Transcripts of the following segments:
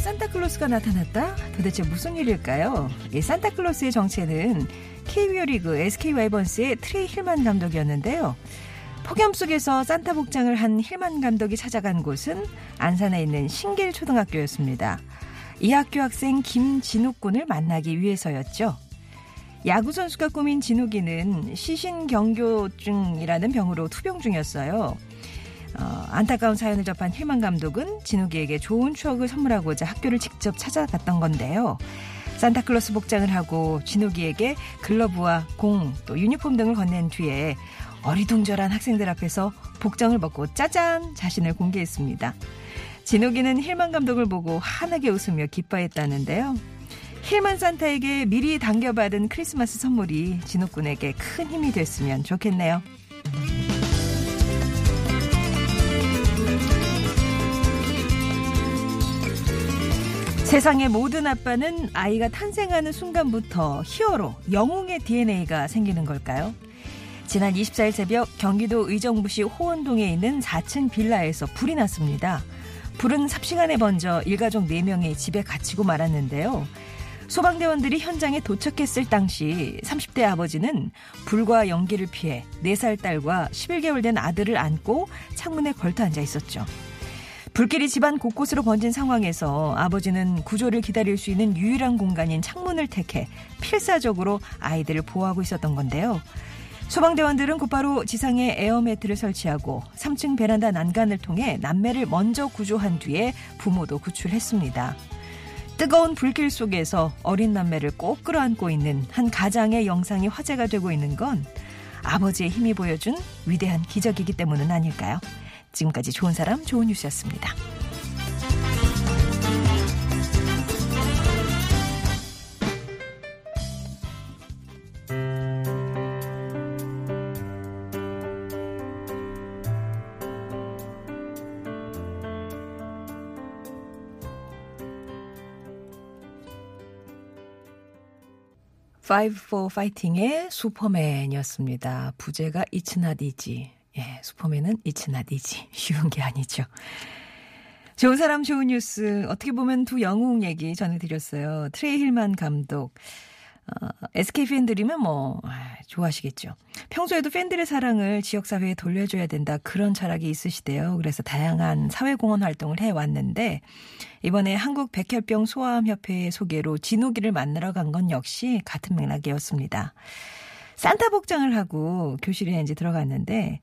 산타클로스가 나타났다? 도대체 무슨 일일까요? 이 산타클로스의 정체는 KBO 리그 SK 와이번스의 트레이 힐만 감독이었는데요. 폭염 속에서 산타 복장을 한 힐만 감독이 찾아간 곳은 안산에 있는 신길 초등학교였습니다. 이 학교 학생 김진욱 군을 만나기 위해서였죠. 야구 선수가 꿈인 진욱이는 시신경교종이라는 병으로 투병 중이었어요. 어, 안타까운 사연을 접한 힐만 감독은 진욱이에게 좋은 추억을 선물하고자 학교를 직접 찾아갔던 건데요. 산타클로스 복장을 하고 진욱이에게 글러브와 공, 또 유니폼 등을 건넨 뒤에 어리둥절한 학생들 앞에서 복장을 벗고 짜잔 자신을 공개했습니다. 진욱이는 힐만 감독을 보고 환하게 웃으며 기뻐했다는데요. 힐만 산타에게 미리 당겨받은 크리스마스 선물이 진욱 군에게 큰 힘이 됐으면 좋겠네요. 세상의 모든 아빠는 아이가 탄생하는 순간부터 히어로, 영웅의 DNA가 생기는 걸까요? 지난 24일 새벽 경기도 의정부시 호원동에 있는 4층 빌라에서 불이 났습니다. 불은 삽시간에 번져 일가족 4명이 집에 갇히고 말았는데요. 소방대원들이 현장에 도착했을 당시 30대 아버지는 불과 연기를 피해 4살 딸과 11개월 된 아들을 안고 창문에 걸터 앉아 있었죠. 불길이 집안 곳곳으로 번진 상황에서 아버지는 구조를 기다릴 수 있는 유일한 공간인 창문을 택해 필사적으로 아이들을 보호하고 있었던 건데요. 소방대원들은 곧바로 지상에 에어매트를 설치하고 3층 베란다 난간을 통해 남매를 먼저 구조한 뒤에 부모도 구출했습니다. 뜨거운 불길 속에서 어린 남매를 꼭 끌어안고 있는 한 가장의 영상이 화제가 되고 있는 건 아버지의 힘이 보여준 위대한 기적이기 때문은 아닐까요? 지금까지 좋은 사람 좋은 뉴스였습니다. Five for Fighting의 슈퍼맨이었습니다. 부제가 easy. 예, 슈퍼맨은 not easy. 쉬운 게 아니죠. 좋은 사람 좋은 뉴스 어떻게 보면 두 영웅 얘기 전해드렸어요. 트레이 힐만 감독. 어, SK 팬들이면 뭐 아, 좋아하시겠죠. 평소에도 팬들의 사랑을 지역 사회에 돌려줘야 된다 그런 철학이 있으시대요. 그래서 다양한 사회 공헌 활동을 해 왔는데 이번에 한국 백혈병 소아암 협회의 소개로 진욱이를 만나러 간 건 역시 같은 맥락이었습니다. 산타 복장을 하고 교실에 이제 들어갔는데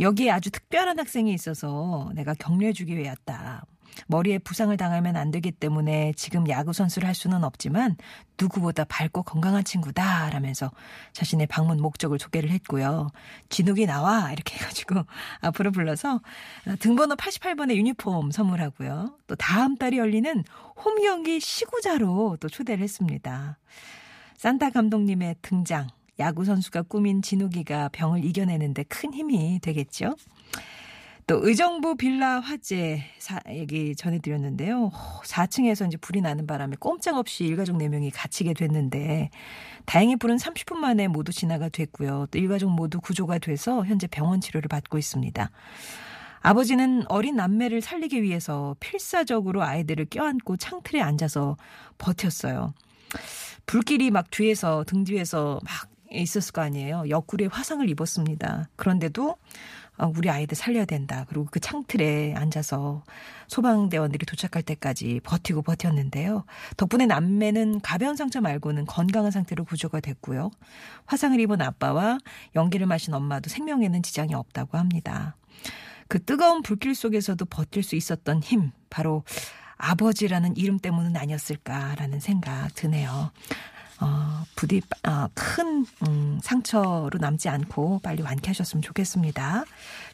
여기에 아주 특별한 학생이 있어서 내가 격려해주기 위해 왔다. 머리에 부상을 당하면 안 되기 때문에 지금 야구 선수를 할 수는 없지만 누구보다 밝고 건강한 친구다 라면서 자신의 방문 목적을 소개를 했고요. 진욱이 나와 이렇게 해가지고 앞으로 불러서 등번호 88번의 유니폼 선물하고요. 또 다음 달에 열리는 홈 경기 시구자로 또 초대를 했습니다. 산타 감독님의 등장 야구 선수가 꾸민 진욱이가 병을 이겨내는데 큰 힘이 되겠죠. 또 의정부 빌라 화재 사, 얘기 전해드렸는데요. 4층에서 이제 불이 나는 바람에 꼼짝없이 일가족 4명이 갇히게 됐는데 다행히 불은 30분 만에 모두 진화가 됐고요. 또 일가족 모두 구조가 돼서 현재 병원 치료를 받고 있습니다. 아버지는 어린 남매를 살리기 위해서 필사적으로 아이들을 껴안고 창틀에 앉아서 버텼어요. 불길이 막 뒤에서 등 뒤에서 막 있었을 거 아니에요. 옆구리에 화상을 입었습니다. 그런데도 어, 우리 아이들 살려야 된다. 그리고 그 창틀에 앉아서 소방대원들이 도착할 때까지 버티고 버텼는데요. 덕분에 남매는 가벼운 상처 말고는 건강한 상태로 구조가 됐고요. 화상을 입은 아빠와 연기를 마신 엄마도 생명에는 지장이 없다고 합니다. 그 뜨거운 불길 속에서도 버틸 수 있었던 힘, 바로 아버지라는 이름 때문은 아니었을까라는 생각 드네요. 어, 부디 아, 큰 음, 상처로 남지 않고 빨리 완쾌하셨으면 좋겠습니다.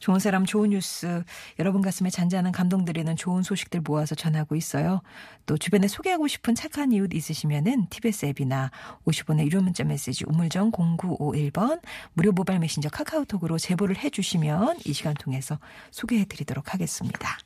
좋은 사람 좋은 뉴스 여러분 가슴에 잔잔한 감동 드리는 좋은 소식들 모아서 전하고 있어요. 또 주변에 소개하고 싶은 착한 이웃 있으시면은 TBS 앱이나 50원의 유료 문자 메시지 우물정 0951번 무료 모바일 메신저 카카오톡으로 제보를 해 주시면 이 시간 통해서 소개해 드리도록 하겠습니다.